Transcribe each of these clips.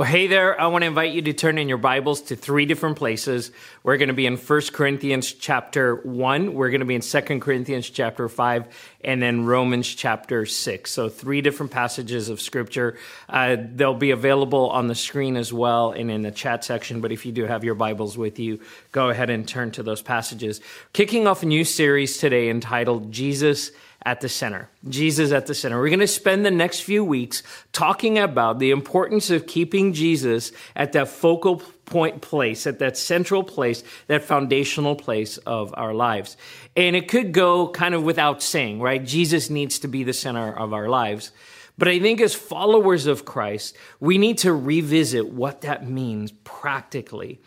Well, hey there. I want to invite you to turn in your Bibles to three different places. We're going to be in 1 Corinthians chapter 1, we're going to be in 2 Corinthians chapter 5, and then Romans chapter 6. So, three different passages of scripture. Uh, they'll be available on the screen as well and in the chat section. But if you do have your Bibles with you, go ahead and turn to those passages. Kicking off a new series today entitled Jesus at the center. Jesus at the center. We're going to spend the next few weeks talking about the importance of keeping Jesus at that focal point place, at that central place, that foundational place of our lives. And it could go kind of without saying, right? Jesus needs to be the center of our lives. But I think as followers of Christ, we need to revisit what that means practically.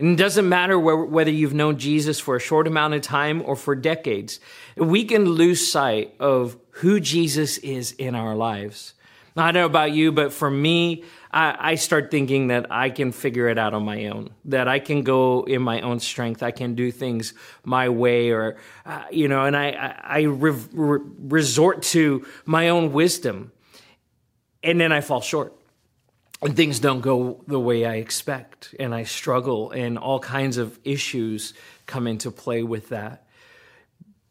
And it doesn't matter whether you've known Jesus for a short amount of time or for decades. We can lose sight of who Jesus is in our lives. Now, I don't know about you, but for me, I, I, start thinking that I can figure it out on my own, that I can go in my own strength, I can do things my way, or, uh, you know, and I, I, I re- re- resort to my own wisdom, and then I fall short and things don't go the way I expect, and I struggle, and all kinds of issues come into play with that.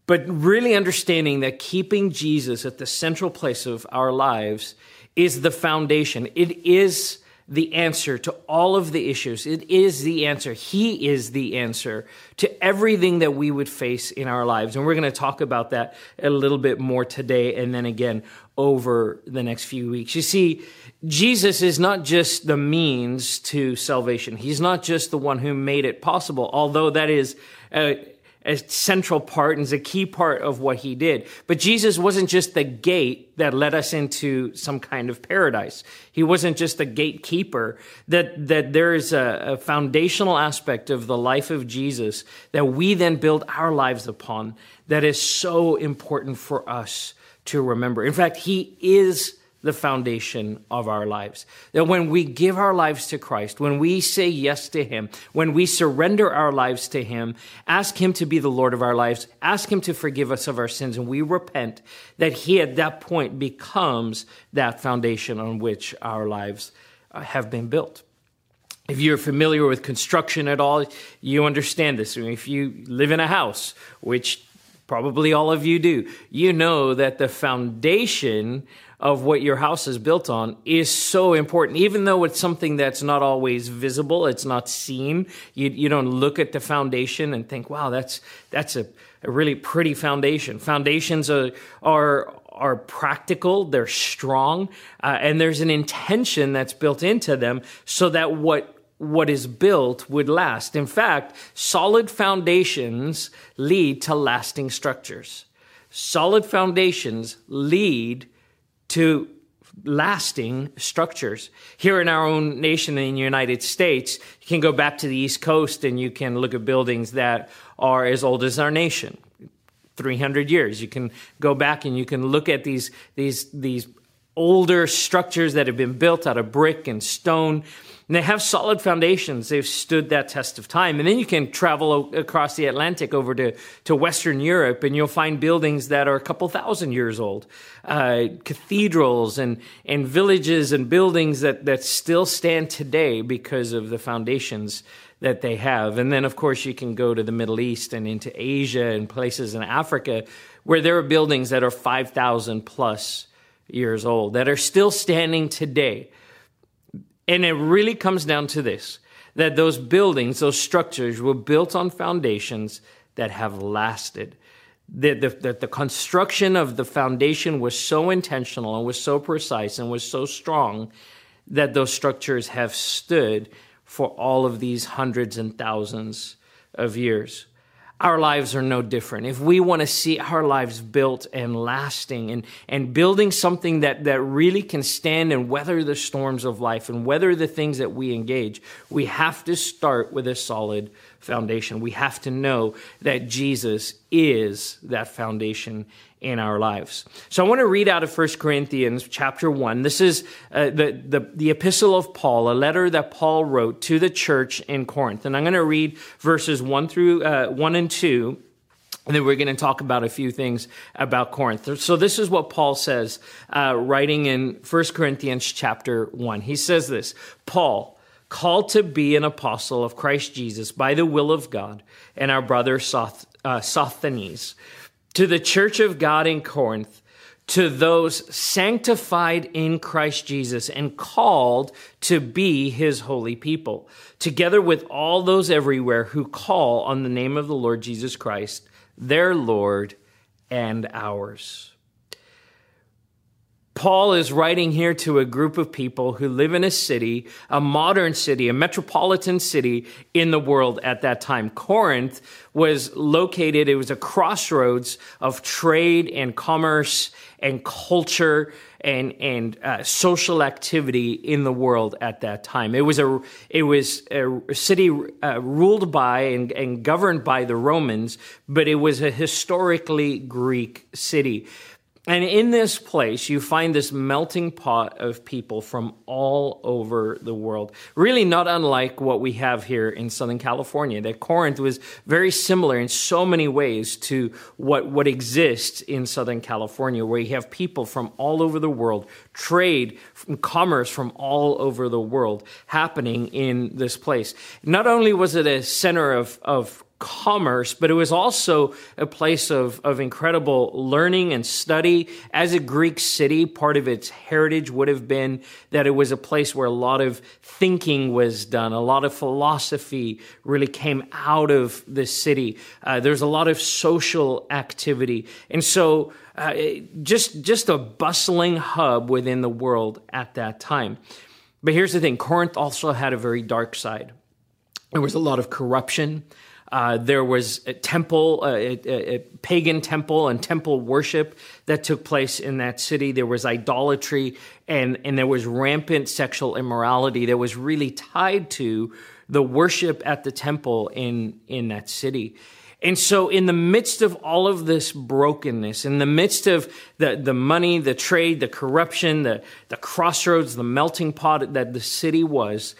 But really understanding that keeping Jesus at the central place of our lives is the foundation. It is the answer to all of the issues. It is the answer. He is the answer to everything that we would face in our lives. And we're going to talk about that a little bit more today and then again over the next few weeks. You see, Jesus is not just the means to salvation. He's not just the one who made it possible, although that is a, central part and is a key part of what he did. But Jesus wasn't just the gate that led us into some kind of paradise. He wasn't just a gatekeeper. That, that there is a, a foundational aspect of the life of Jesus that we then build our lives upon that is so important for us to remember. In fact, he is the foundation of our lives. That when we give our lives to Christ, when we say yes to Him, when we surrender our lives to Him, ask Him to be the Lord of our lives, ask Him to forgive us of our sins, and we repent, that He at that point becomes that foundation on which our lives uh, have been built. If you're familiar with construction at all, you understand this. If you live in a house, which probably all of you do, you know that the foundation of what your house is built on is so important. Even though it's something that's not always visible, it's not seen. You, you don't look at the foundation and think, wow, that's, that's a, a really pretty foundation. Foundations are, are, are practical, they're strong, uh, and there's an intention that's built into them so that what what is built would last. In fact, solid foundations lead to lasting structures. Solid foundations lead to lasting structures. Here in our own nation in the United States, you can go back to the East Coast and you can look at buildings that are as old as our nation. 300 years. You can go back and you can look at these, these, these older structures that have been built out of brick and stone and they have solid foundations. They've stood that test of time. And then you can travel across the Atlantic over to, to Western Europe and you'll find buildings that are a couple thousand years old. Uh, cathedrals and, and villages and buildings that, that still stand today because of the foundations that they have. And then, of course, you can go to the Middle East and into Asia and places in Africa where there are buildings that are 5,000 plus years old that are still standing today and it really comes down to this that those buildings, those structures were built on foundations that have lasted. That the, the, the, construction of the foundation was so intentional and was so precise and was so strong that those structures have stood for all of these hundreds and thousands of years our lives are no different. If we want to see our lives built and lasting and, and building something that, that really can stand and weather the storms of life and weather the things that we engage, we have to start with a solid foundation. We have to know that Jesus is that foundation in our lives. So I want to read out of 1 Corinthians chapter 1. This is uh, the, the, the epistle of Paul, a letter that Paul wrote to the church in Corinth. And I'm going to read verses 1 through uh, 1 and 2 And then we're going to talk about a few things about Corinth. So this is what Paul says, uh, writing in 1 Corinthians chapter 1. He says this, Paul, called to be an apostle of Christ Jesus by the will of God, and our brother Soth, uh, to the church of God in Corinth, to those sanctified in Christ Jesus and called to be his holy people, together with all those everywhere who call on the name of the Lord Jesus Christ their Lord and ours. Paul is writing here to a group of people who live in a city, a modern city, a metropolitan city in the world at that time. Corinth was located, it was a crossroads of trade and commerce and culture and and uh, social activity in the world at that time. It was a it was a city uh, ruled by and, and governed by the Romans, but it was a historically Greek city. And in this place, you find this melting pot of people from all over the world. Really, not unlike what we have here in Southern California. That Corinth was very similar in so many ways to what, what exists in Southern California, where you have people from all over the world, trade, from commerce from all over the world happening in this place. Not only was it a center of, of commerce, but it was also a place of, of incredible learning and study. As a Greek city, part of its heritage would have been that it was a place where a lot of thinking was done, a lot of philosophy really came out of the city. Uh, there's a lot of social activity. And so, uh, just, just a bustling hub within the world at that time. But here's the thing Corinth also had a very dark side. There was a lot of corruption. Uh, there was a temple, a, a, a, pagan temple, and temple worship that took place in that city. There was idolatry, and and there was rampant sexual immorality that was really tied to the worship at the temple in in that city. And so, in the midst of all of this brokenness, in the midst of the, the money, the trade, the corruption, the, the crossroads, the melting pot that the city was,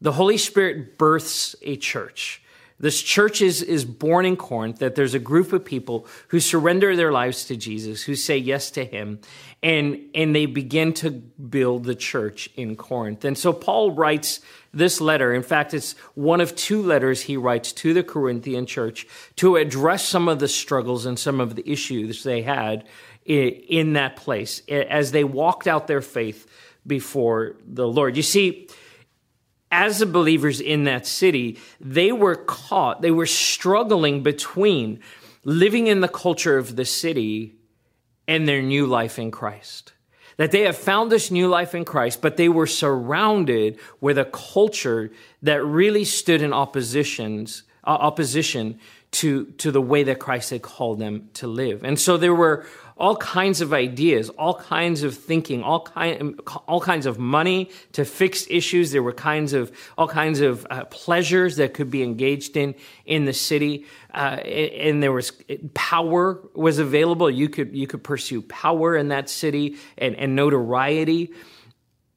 the Holy Spirit births a church this church is, is born in Corinth, that there's a group of people who surrender their lives to Jesus, who say yes to him, and, and they begin to build the church in Corinth. And so Paul writes this letter. In fact, it's one of two letters he writes to the Corinthian church to address some of the struggles and some of the issues they had in that place as they walked out their faith before the Lord. You see, as the believers in that city, they were caught, they were struggling between living in the culture of the city and their new life in Christ. That they have found this new life in Christ, but they were surrounded with a culture that really stood in oppositions, uh, opposition to, to the way that Christ had called them to live. And so there were all kinds of ideas, all kinds of thinking, all kind, all kinds of money to fix issues. There were kinds of all kinds of uh, pleasures that could be engaged in in the city, uh, and there was power was available. You could you could pursue power in that city and, and notoriety.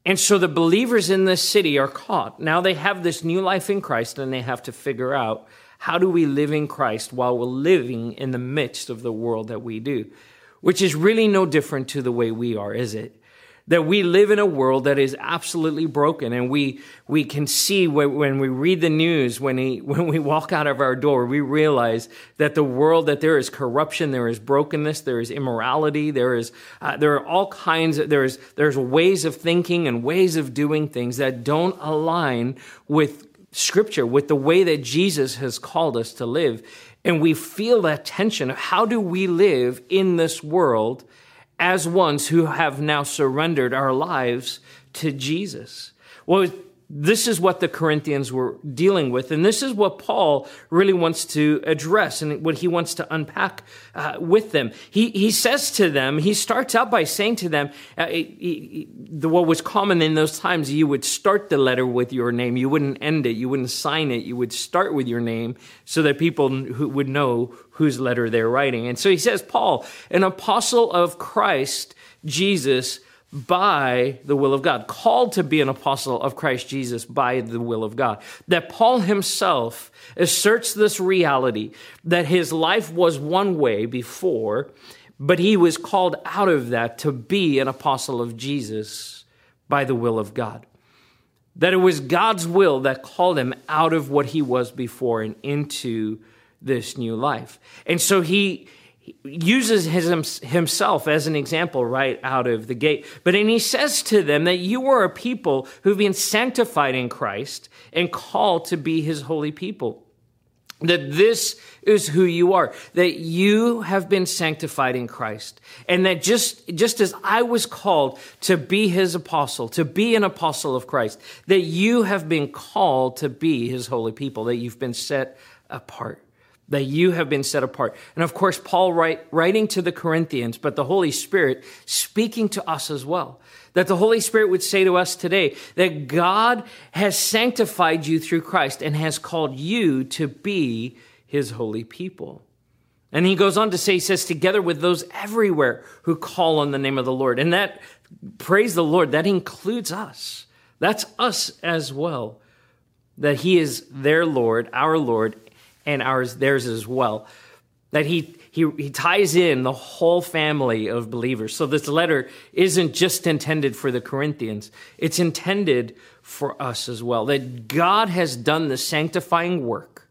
And so the believers in this city are caught. Now they have this new life in Christ and they have to figure out how do we live in Christ while we're living in the midst of the world that we do which is really no different to the way we are, is it? That we live in a world that is absolutely broken, and we we can see when, we read the news, when we when we walk out of our door, we realize that the world that there is corruption, there is brokenness, there is immorality, there is uh, there are all kinds of, there's there's ways of thinking and ways of doing things that don't align with Scripture, with the way that Jesus has called us to live. And we feel that tension of how do we live in this world as ones who have now surrendered our lives to Jesus? Well, this is what the Corinthians were dealing with. And this is what Paul really wants to address and what he wants to unpack uh, with them. He, he says to them, he starts out by saying to them, uh, he, he, the, what was common in those times, you would start the letter with your name. You wouldn't end it. You wouldn't sign it. You would start with your name so that people who would know whose letter they're writing. And so he says, Paul, an apostle of Christ Jesus, by the will of God, called to be an apostle of Christ Jesus by the will of God. That Paul himself asserts this reality that his life was one way before, but he was called out of that to be an apostle of Jesus by the will of God. That it was God's will that called him out of what he was before and into this new life. And so he, uses his, himself as an example right out of the gate. But and he says to them that you are a people who've been sanctified in Christ and called to be his holy people. That this is who you are, that you have been sanctified in Christ. And that just, just as I was called to be his apostle, to be an apostle of Christ, that you have been called to be his holy people, that you've been set apart that you have been set apart. And of course, Paul write, writing to the Corinthians, but the Holy Spirit speaking to us as well. That the Holy Spirit would say to us today that God has sanctified you through Christ and has called you to be his holy people. And he goes on to say, he says, together with those everywhere who call on the name of the Lord. And that, praise the Lord, that includes us. That's us as well. That he is their Lord, our Lord, and ours, theirs as well. That he, he, he ties in the whole family of believers. So this letter isn't just intended for the Corinthians, it's intended for us as well. That God has done the sanctifying work.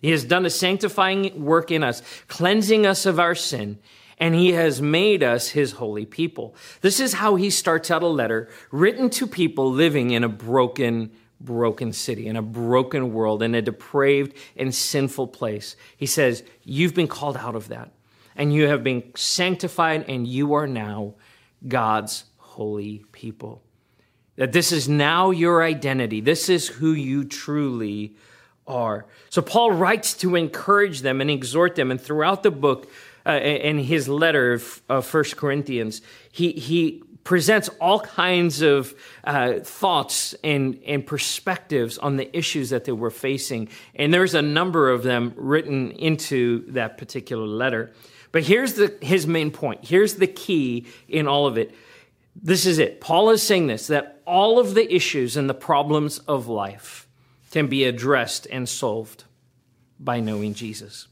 He has done the sanctifying work in us, cleansing us of our sin, and he has made us his holy people. This is how he starts out a letter written to people living in a broken broken city, in a broken world, in a depraved and sinful place. He says, You've been called out of that, and you have been sanctified, and you are now God's holy people. That this is now your identity. This is who you truly are. So Paul writes to encourage them and exhort them, and throughout the book, uh, in his letter of First Corinthians, he, he presents all kinds of uh, thoughts and, and perspectives on the issues that they were facing. And there's a number of them written into that particular letter. But here's the, his main point. Here's the key in all of it. This is it. Paul is saying this that all of the issues and the problems of life can be addressed and solved by knowing Jesus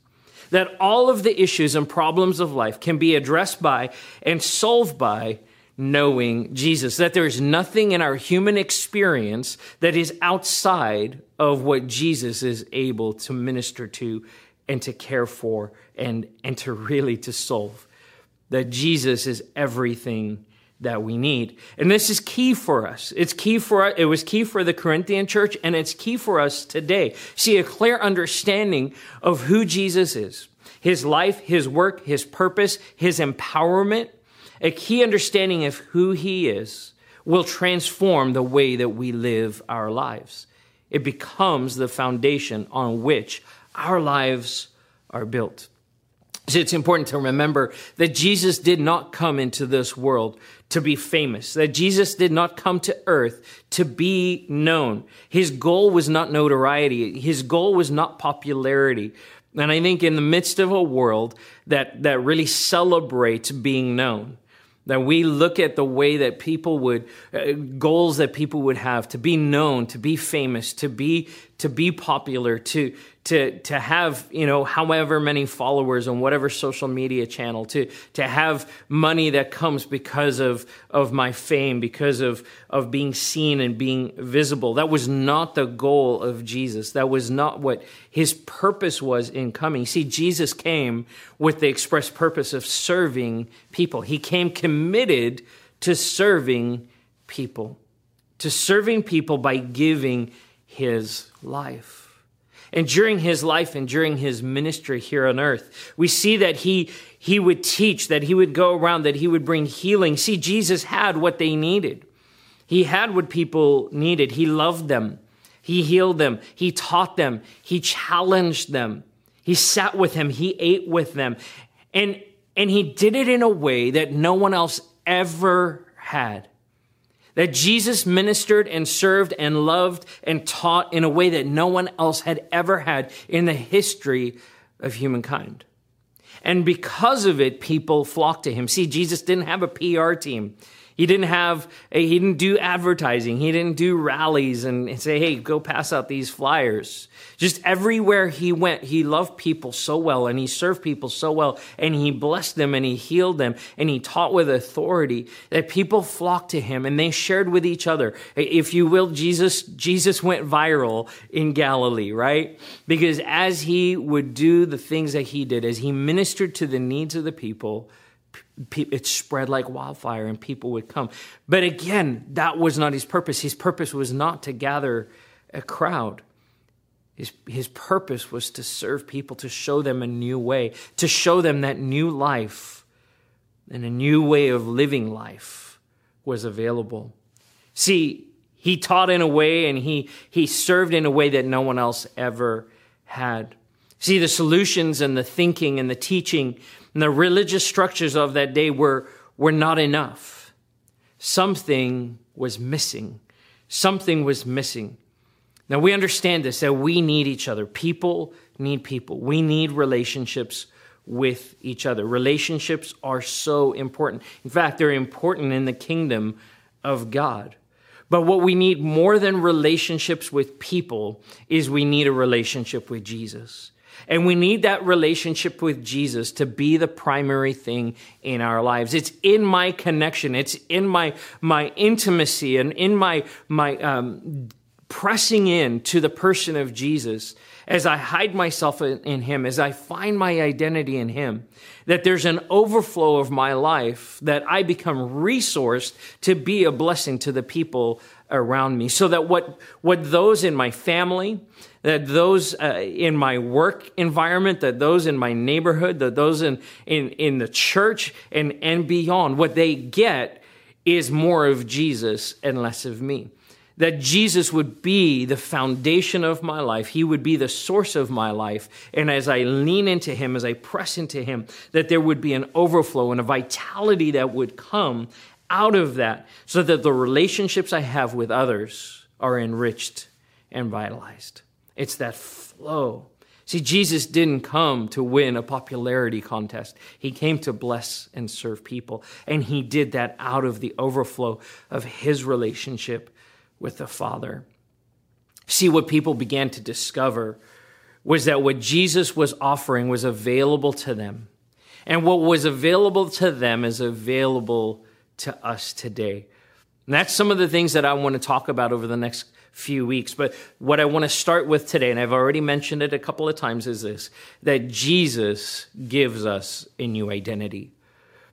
that all of the issues and problems of life can be addressed by and solved by knowing Jesus, that there is nothing in our human experience that is outside of what Jesus is able to minister to and to care for and, and to really to solve. That Jesus is everything that we need. And this is key for us. It's key for us. it was key for the Corinthian church and it's key for us today. See a clear understanding of who Jesus is. His life, his work, his purpose, his empowerment, a key understanding of who He is will transform the way that we live our lives. It becomes the foundation on which our lives are built. So it's important to remember that Jesus did not come into this world to be famous, that Jesus did not come to earth to be known. His goal was not notoriety. His goal was not popularity. And I think in the midst of a world that, that really celebrates being known, that we look at the way that people would, uh, goals that people would have to be known, to be famous, to be, to be popular, to, to, to have, you know, however many followers on whatever social media channel, to, to have money that comes because of, of my fame, because of, of being seen and being visible. That was not the goal of Jesus. That was not what his purpose was in coming. See, Jesus came with the express purpose of serving people. He came committed to serving people, to serving people by giving his life. And during his life and during his ministry here on earth, we see that he, he would teach, that he would go around, that he would bring healing. See, Jesus had what they needed. He had what people needed. He loved them. He healed them. He taught them. He challenged them. He sat with them. He ate with them. And, and he did it in a way that no one else ever had that Jesus ministered and served and loved and taught in a way that no one else had ever had in the history of humankind. And because of it, people flocked to him. See, Jesus didn't have a PR team. He didn't have, he didn't do advertising. He didn't do rallies and say, hey, go pass out these flyers. Just everywhere he went, he loved people so well and he served people so well and he blessed them and he healed them and he taught with authority that people flocked to him and they shared with each other. If you will, Jesus, Jesus went viral in Galilee, right? Because as he would do the things that he did, as he ministered to the needs of the people, it spread like wildfire and people would come. But again, that was not his purpose. His purpose was not to gather a crowd. His, his purpose was to serve people, to show them a new way, to show them that new life and a new way of living life was available. See, he taught in a way and he, he served in a way that no one else ever had. See, the solutions and the thinking and the teaching and the religious structures of that day were, were not enough. Something was missing. Something was missing. Now we understand this that we need each other. People need people. We need relationships with each other. Relationships are so important. In fact, they're important in the kingdom of God. But what we need more than relationships with people is we need a relationship with Jesus. And we need that relationship with Jesus to be the primary thing in our lives. It's in my connection. It's in my, my intimacy and in my, my, um, pressing in to the person of Jesus as I hide myself in, in Him, as I find my identity in Him, that there's an overflow of my life that I become resourced to be a blessing to the people around me. So that what, what those in my family, that those uh, in my work environment, that those in my neighborhood, that those in, in, in the church and, and beyond, what they get is more of Jesus and less of me. That Jesus would be the foundation of my life. He would be the source of my life. And as I lean into Him, as I press into Him, that there would be an overflow and a vitality that would come out of that so that the relationships I have with others are enriched and vitalized. It's that flow. See, Jesus didn't come to win a popularity contest. He came to bless and serve people. And he did that out of the overflow of his relationship with the Father. See, what people began to discover was that what Jesus was offering was available to them. And what was available to them is available to us today. And that's some of the things that I want to talk about over the next few weeks. But what I want to start with today, and I've already mentioned it a couple of times, is this that Jesus gives us a new identity.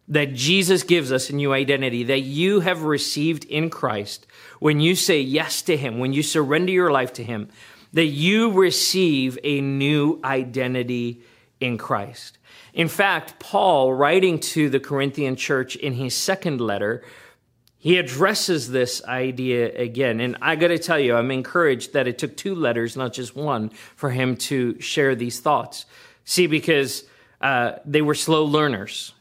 That Jesus gives us a new identity that you have received in Christ when you say yes to Him, when you surrender your life to Him, that you receive a new identity in Christ. In fact, Paul, writing to the Corinthian church in his second letter, he addresses this idea again. And I got to tell you, I'm encouraged that it took two letters, not just one, for him to share these thoughts. See, because uh, they were slow learners.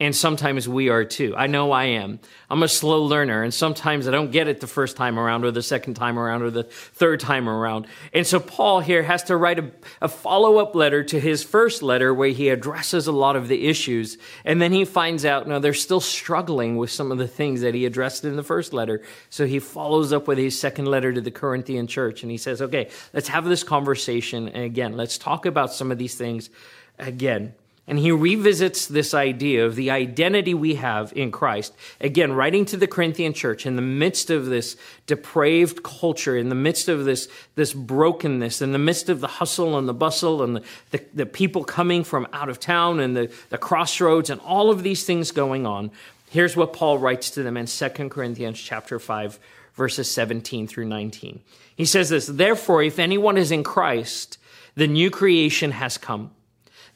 And sometimes we are too. I know I am. I'm a slow learner, and sometimes I don't get it the first time around, or the second time around, or the third time around. And so Paul here has to write a, a follow up letter to his first letter where he addresses a lot of the issues. And then he finds out, no, they're still struggling with some of the things that he addressed in the first letter. So he follows up with his second letter to the Corinthian church, and he says, okay, let's have this conversation. And again, let's talk about some of these things again. And he revisits this idea of the identity we have in Christ. Again, writing to the Corinthian church in the midst of this depraved culture, in the midst of this, this brokenness, in the midst of the hustle and the bustle and the, the, the people coming from out of town and the, the crossroads and all of these things going on. Here's what Paul writes to them in 2 Corinthians chapter 5, verses 17 through 19. He says this, Therefore, if anyone is in Christ, the new creation has come.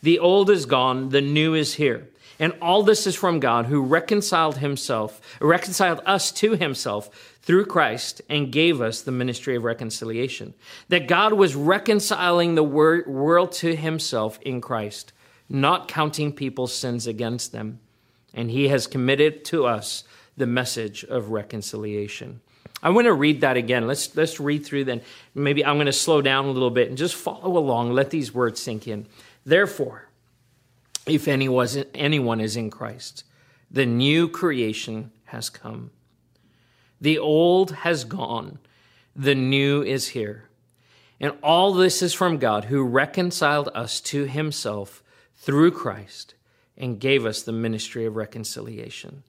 The old is gone, the new is here. And all this is from God who reconciled himself, reconciled us to himself through Christ and gave us the ministry of reconciliation. That God was reconciling the world to himself in Christ, not counting people's sins against them. And he has committed to us the message of reconciliation. I want to read that again. Let's, let's read through then. Maybe I'm going to slow down a little bit and just follow along. Let these words sink in. Therefore, if anyone is in Christ, the new creation has come. The old has gone, the new is here. And all this is from God, who reconciled us to himself through Christ and gave us the ministry of reconciliation.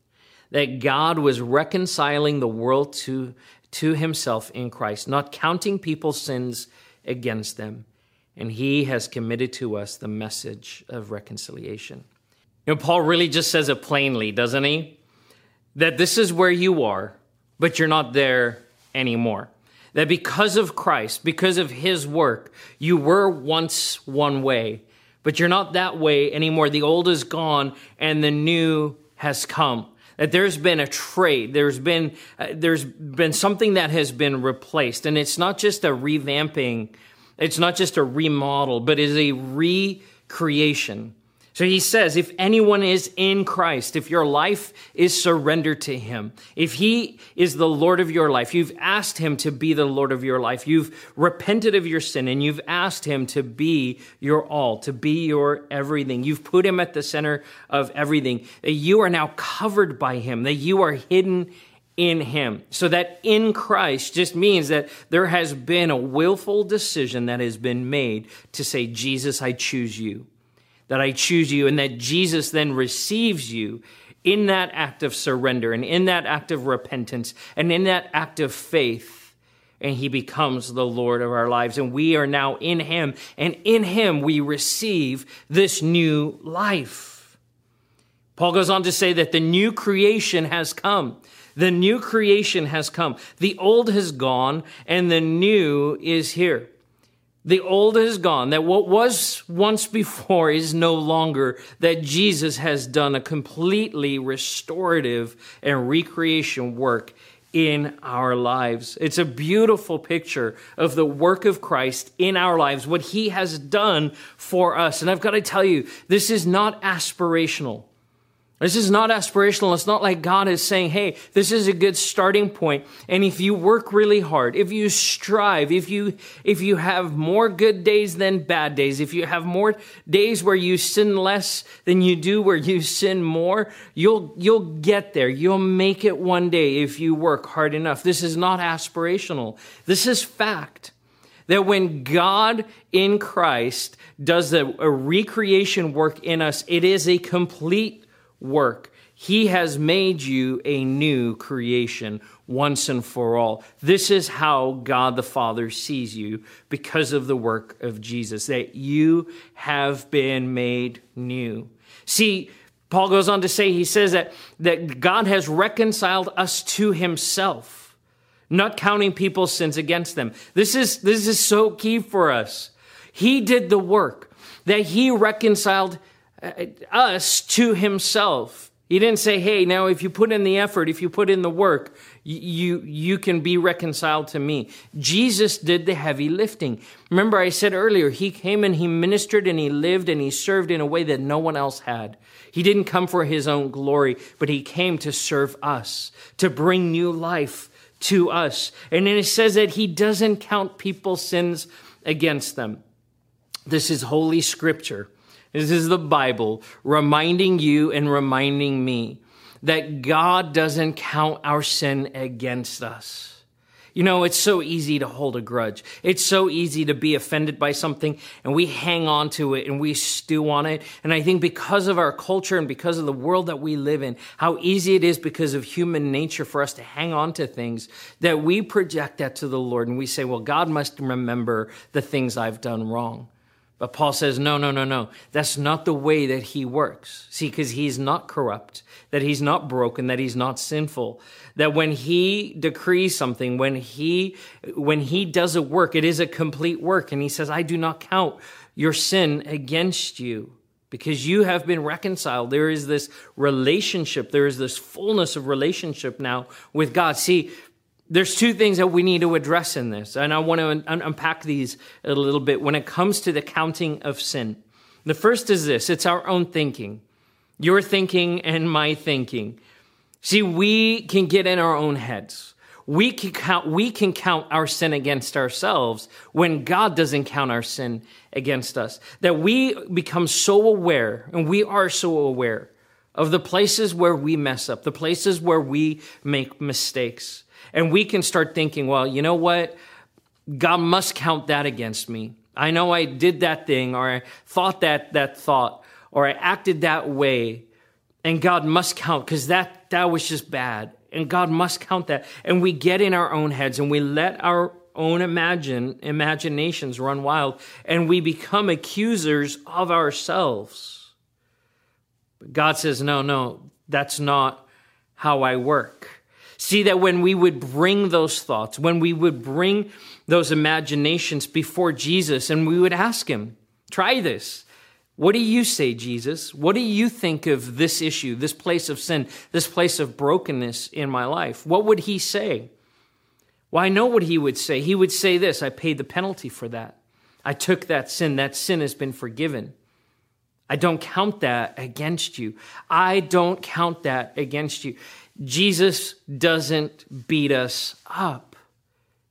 That God was reconciling the world to, to himself in Christ, not counting people's sins against them. And he has committed to us the message of reconciliation. You know, Paul really just says it plainly, doesn't he? That this is where you are, but you're not there anymore. That because of Christ, because of his work, you were once one way, but you're not that way anymore. The old is gone and the new has come. That there's been a trade, there's been uh, there's been something that has been replaced, and it's not just a revamping, it's not just a remodel, but is a recreation. So he says, if anyone is in Christ, if your life is surrendered to him, if he is the Lord of your life, you've asked him to be the Lord of your life, you've repented of your sin, and you've asked him to be your all, to be your everything. You've put him at the center of everything. That you are now covered by him, that you are hidden in him. So that in Christ just means that there has been a willful decision that has been made to say, Jesus, I choose you that I choose you, and that Jesus then receives you in that act of surrender and in that act of repentance and in that act of faith. And he becomes the Lord of our lives. And we are now in him. And in him we receive this new life. Paul goes on to say that the new creation has come. The new creation has come. The old has gone and the new is here. The old has gone, that what was once before is no longer, that Jesus has done a completely restorative and recreation work in our lives. It's a beautiful picture of the work of Christ in our lives, what he has done for us. And I've got to tell you, this is not aspirational. This is not aspirational. It's not like God is saying, hey, this is a good starting point. And if you work really hard, if you strive, if you, if you have more good days than bad days, if you have more days where you sin less than you do where you sin more, you'll, you'll get there. You'll make it one day if you work hard enough. This is not aspirational. This is fact that when God in Christ does a, a recreation work in us, it is a complete work. He has made you a new creation once and for all. This is how God the Father sees you because of the work of Jesus, that you have been made new. See, Paul goes on to say, he says that, that God has reconciled us to himself, not counting people's sins against them. This is, this is so key for us. He did the work, that he reconciled Uh, uh, us to himself. He didn't say, hey, now if you put in the effort, if you put in the work, you, you can be reconciled to me. Jesus did the heavy lifting. Remember, I said earlier, he came and he ministered and he lived and he served in a way that no one else had. He didn't come for his own glory, but he came to serve us, to bring new life to us. And then it says that he doesn't count people's sins against them. This is holy scripture. This is the Bible reminding you and reminding me that God doesn't count our sin against us. You know, it's so easy to hold a grudge. It's so easy to be offended by something and we hang on to it and we stew on it. And I think because of our culture and because of the world that we live in, how easy it is because of human nature for us to hang on to things that we project that to the Lord and we say, well, God must remember the things I've done wrong. But Paul says, no, no, no, no. That's not the way that he works. See, because he's not corrupt, that he's not broken, that he's not sinful. That when he decrees something, when he, when he does a work, it is a complete work. And he says, I do not count your sin against you because you have been reconciled. There is this relationship. There is this fullness of relationship now with God. See, there's two things that we need to address in this, and I want to un- unpack these a little bit when it comes to the counting of sin. The first is this it's our own thinking, your thinking and my thinking. See, we can get in our own heads. We can count, we can count our sin against ourselves when God doesn't count our sin against us. That we become so aware, and we are so aware of the places where we mess up, the places where we make mistakes. And we can start thinking, well, you know what? God must count that against me. I know I did that thing or I thought that that thought or I acted that way and God must count because that that was just bad and God must count that and we get in our own heads and we let our own imagine imaginations run wild and we become accusers of ourselves. But God says no no that's not how I work. See that when we would bring those thoughts, when we would bring those imaginations before Jesus and we would ask him, try this. What do you say, Jesus? What do you think of this issue, this place of sin, this place of brokenness in my life? What would he say? Well, I know what he would say. He would say this I paid the penalty for that. I took that sin. That sin has been forgiven. I don't count that against you. I don't count that against you. Jesus doesn't beat us up,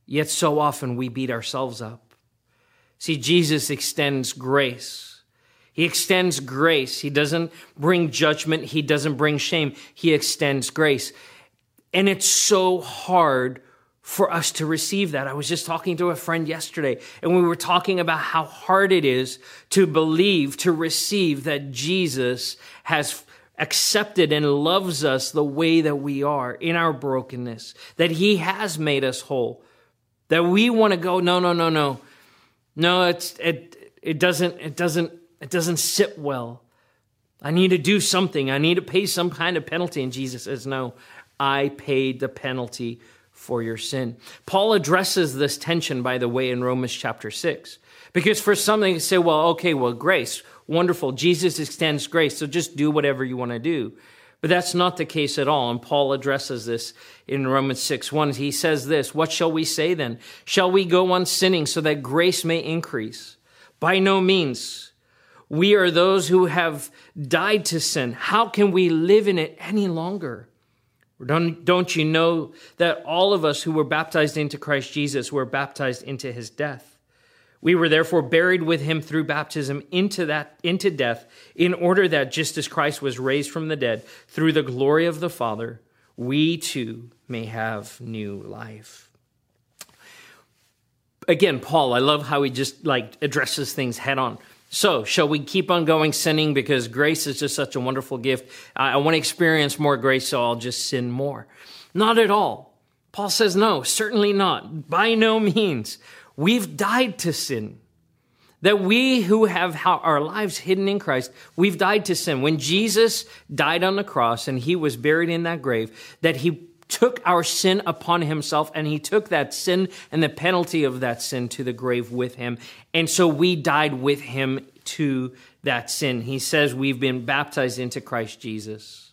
yet so often we beat ourselves up. See, Jesus extends grace. He extends grace. He doesn't bring judgment. He doesn't bring shame. He extends grace. And it's so hard for us to receive that. I was just talking to a friend yesterday, and we were talking about how hard it is to believe, to receive that Jesus has accepted and loves us the way that we are in our brokenness, that He has made us whole, that we want to go, no, no, no, no. No, it's, it, it doesn't, it doesn't, it doesn't sit well. I need to do something. I need to pay some kind of penalty. And Jesus says, no, I paid the penalty for your sin. Paul addresses this tension, by the way, in Romans chapter 6. Because for some, they say, well, okay, well, grace, wonderful. Jesus extends grace, so just do whatever you want to do. But that's not the case at all. And Paul addresses this in Romans 6 1. He says this What shall we say then? Shall we go on sinning so that grace may increase? By no means. We are those who have died to sin. How can we live in it any longer? Don't, don't you know that all of us who were baptized into Christ Jesus were baptized into his death? We were therefore buried with him through baptism into that into death in order that just as Christ was raised from the dead through the glory of the Father we too may have new life. Again Paul I love how he just like addresses things head on. So, shall we keep on going sinning because grace is just such a wonderful gift? I, I want to experience more grace, so I'll just sin more. Not at all. Paul says, no, certainly not. By no means. We've died to sin. That we who have our lives hidden in Christ, we've died to sin. When Jesus died on the cross and he was buried in that grave, that he took our sin upon himself and he took that sin and the penalty of that sin to the grave with him. And so we died with him to that sin. He says we've been baptized into Christ Jesus.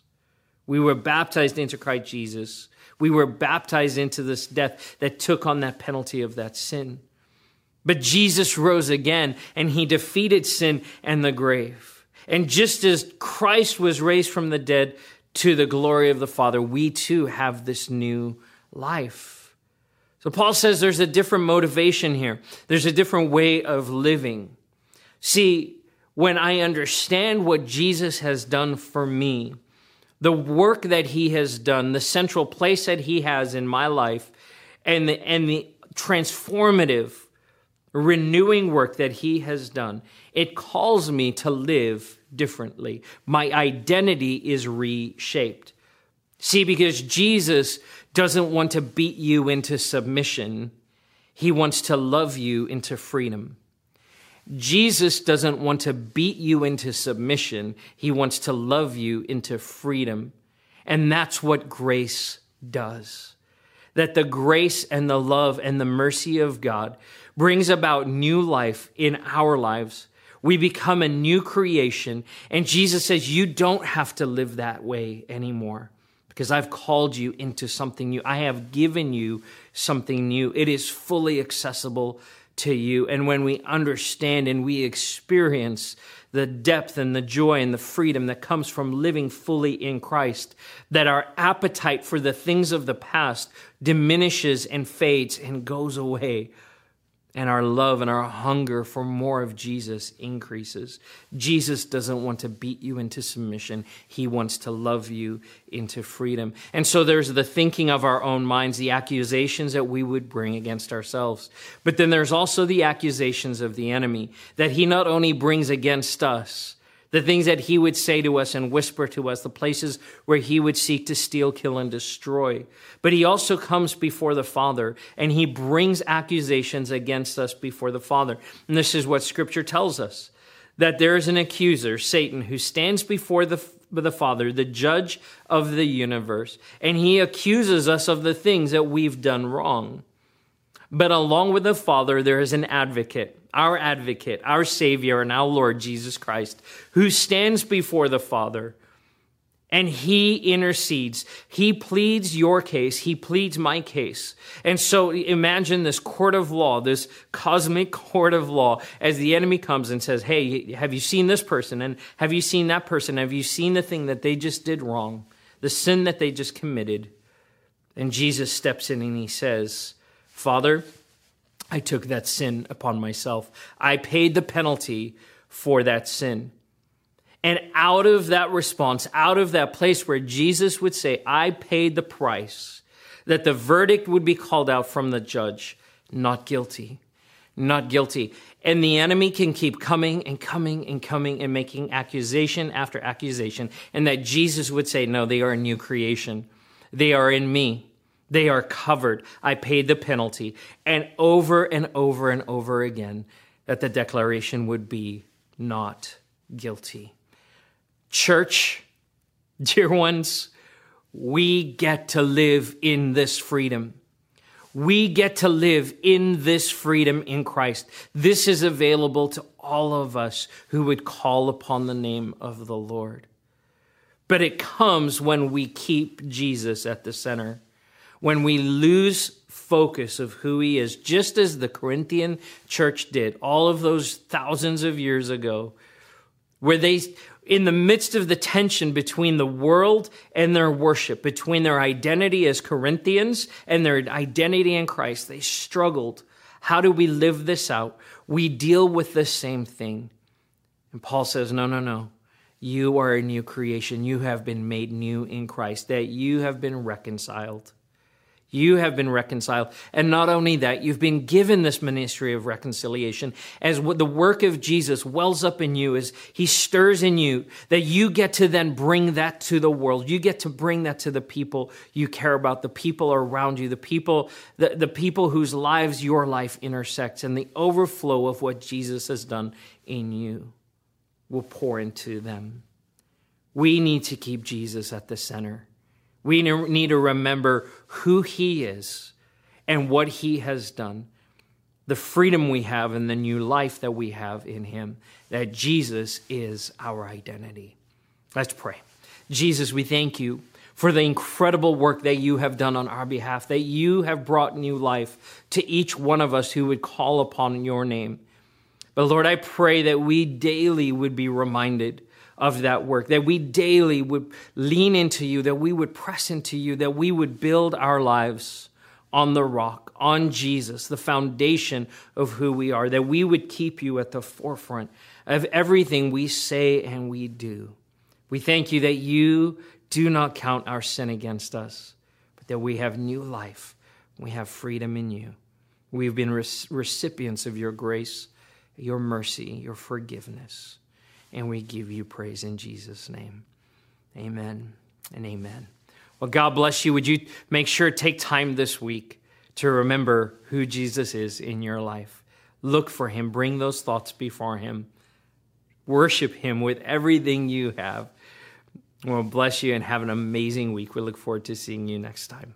We were baptized into Christ Jesus. We were baptized into this death that took on that penalty of that sin. But Jesus rose again and he defeated sin and the grave. And just as Christ was raised from the dead to the glory of the Father, we too have this new life. So Paul says there's a different motivation here. There's a different way of living. See, when I understand what Jesus has done for me, the work that he has done, the central place that he has in my life, and the, and the transformative renewing work that he has done, it calls me to live differently. My identity is reshaped. See, because Jesus doesn't want to beat you into submission, he wants to love you into freedom. Jesus doesn't want to beat you into submission, he wants to love you into freedom. And that's what grace does. That the grace and the love and the mercy of God brings about new life in our lives. We become a new creation. And Jesus says, You don't have to live that way anymore because I've called you into something new. I have given you something new. It is fully accessible to you. And when we understand and we experience the depth and the joy and the freedom that comes from living fully in Christ, that our appetite for the things of the past diminishes and fades and goes away and our love and our hunger for more of Jesus increases. Jesus doesn't want to beat you into submission. He wants to love you into freedom. And so there's the thinking of our own minds, the accusations that we would bring against ourselves. But then there's also the accusations of the enemy that he not only brings against us, the things that he would say to us and whisper to us, the places where he would seek to steal, kill, and destroy. But he also comes before the Father and he brings accusations against us before the Father. And this is what Scripture tells us that there is an accuser, Satan, who stands before the the Father, the judge of the universe, and he accuses us of the things that we've done wrong. But along with the Father, there is an advocate, our advocate, our Savior, and our Lord Jesus Christ, who stands before the Father and he intercedes. He pleads your case. He pleads my case. And so imagine this court of law, this cosmic court of law, as the enemy comes and says, Hey, have you seen this person? And have you seen that person? Have you seen the thing that they just did wrong? The sin that they just committed? And Jesus steps in and he says, Father, I took that sin upon myself. I paid the penalty for that sin. And out of that response, out of that place where Jesus would say, I paid the price, that the verdict would be called out from the judge, not guilty, not guilty. And the enemy can keep coming and coming and coming and making accusation after accusation. And that Jesus would say, No, they are a new creation. They are in me. They are covered. I paid the penalty. And over and over and over again, that the declaration would be not guilty. Church, dear ones, we get to live in this freedom. We get to live in this freedom in Christ. This is available to all of us who would call upon the name of the Lord. But it comes when we keep Jesus at the center when we lose focus of who he is, just as the Corinthian church did all of those thousands of years ago, where they, in the midst of the tension between the world and their worship, between their identity as Corinthians and their identity in Christ, they struggled. How do we live this out? We deal with the same thing. And Paul says, no, no, no. You are a new creation. You have been made new in Christ, that you have been reconciled. You have been reconciled. And not only that, you've been given this ministry of reconciliation as the work of Jesus wells up in you as he stirs in you that you get to then bring that to the world. You get to bring that to the people you care about, the people around you, the people, the, the people whose lives your life intersects and the overflow of what Jesus has done in you will pour into them. We need to keep Jesus at the center. We need to remember who He is and what He has done, the freedom we have and the new life that we have in Him, that Jesus is our identity. Let's pray. Jesus, we thank you for the incredible work that you have done on our behalf, that you have brought new life to each one of us who would call upon your name. But Lord, I pray that we daily would be reminded of that work, that we daily would lean into you, that we would press into you, that we would build our lives on the rock, on Jesus, the foundation of who we are, that we would keep you at the forefront of everything we say and we do. We thank you that you do not count our sin against us, but that we have new life. We have freedom in you. We've been recipients of your grace, your mercy, your forgiveness and we give you praise in Jesus' name. Amen and amen. Well, God bless you. Would you make sure to take time this week to remember who Jesus is in your life? Look for him, bring those thoughts before him, worship him with everything you have. Well, bless you and have an amazing week. We look forward to seeing you next time.